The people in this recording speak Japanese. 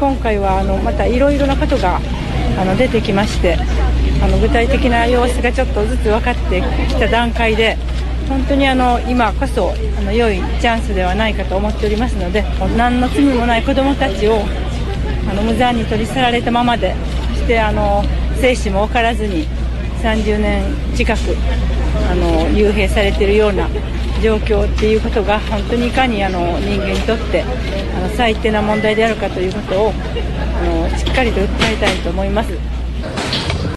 今回はあのまたいろいろなことがあの出てきましてあの具体的な様子がちょっとずつ分かってきた段階で本当にあの今こそあの良いチャンスではないかと思っておりますので何の罪もない子どもたちをあの無残に取り去られたままでそしてあの生死も分からずに30年近くあの幽閉されているような状況っていうことが本当にいかにあの人間にとってあの最低な問題であるかということをあのしっかりと訴えたいと思います。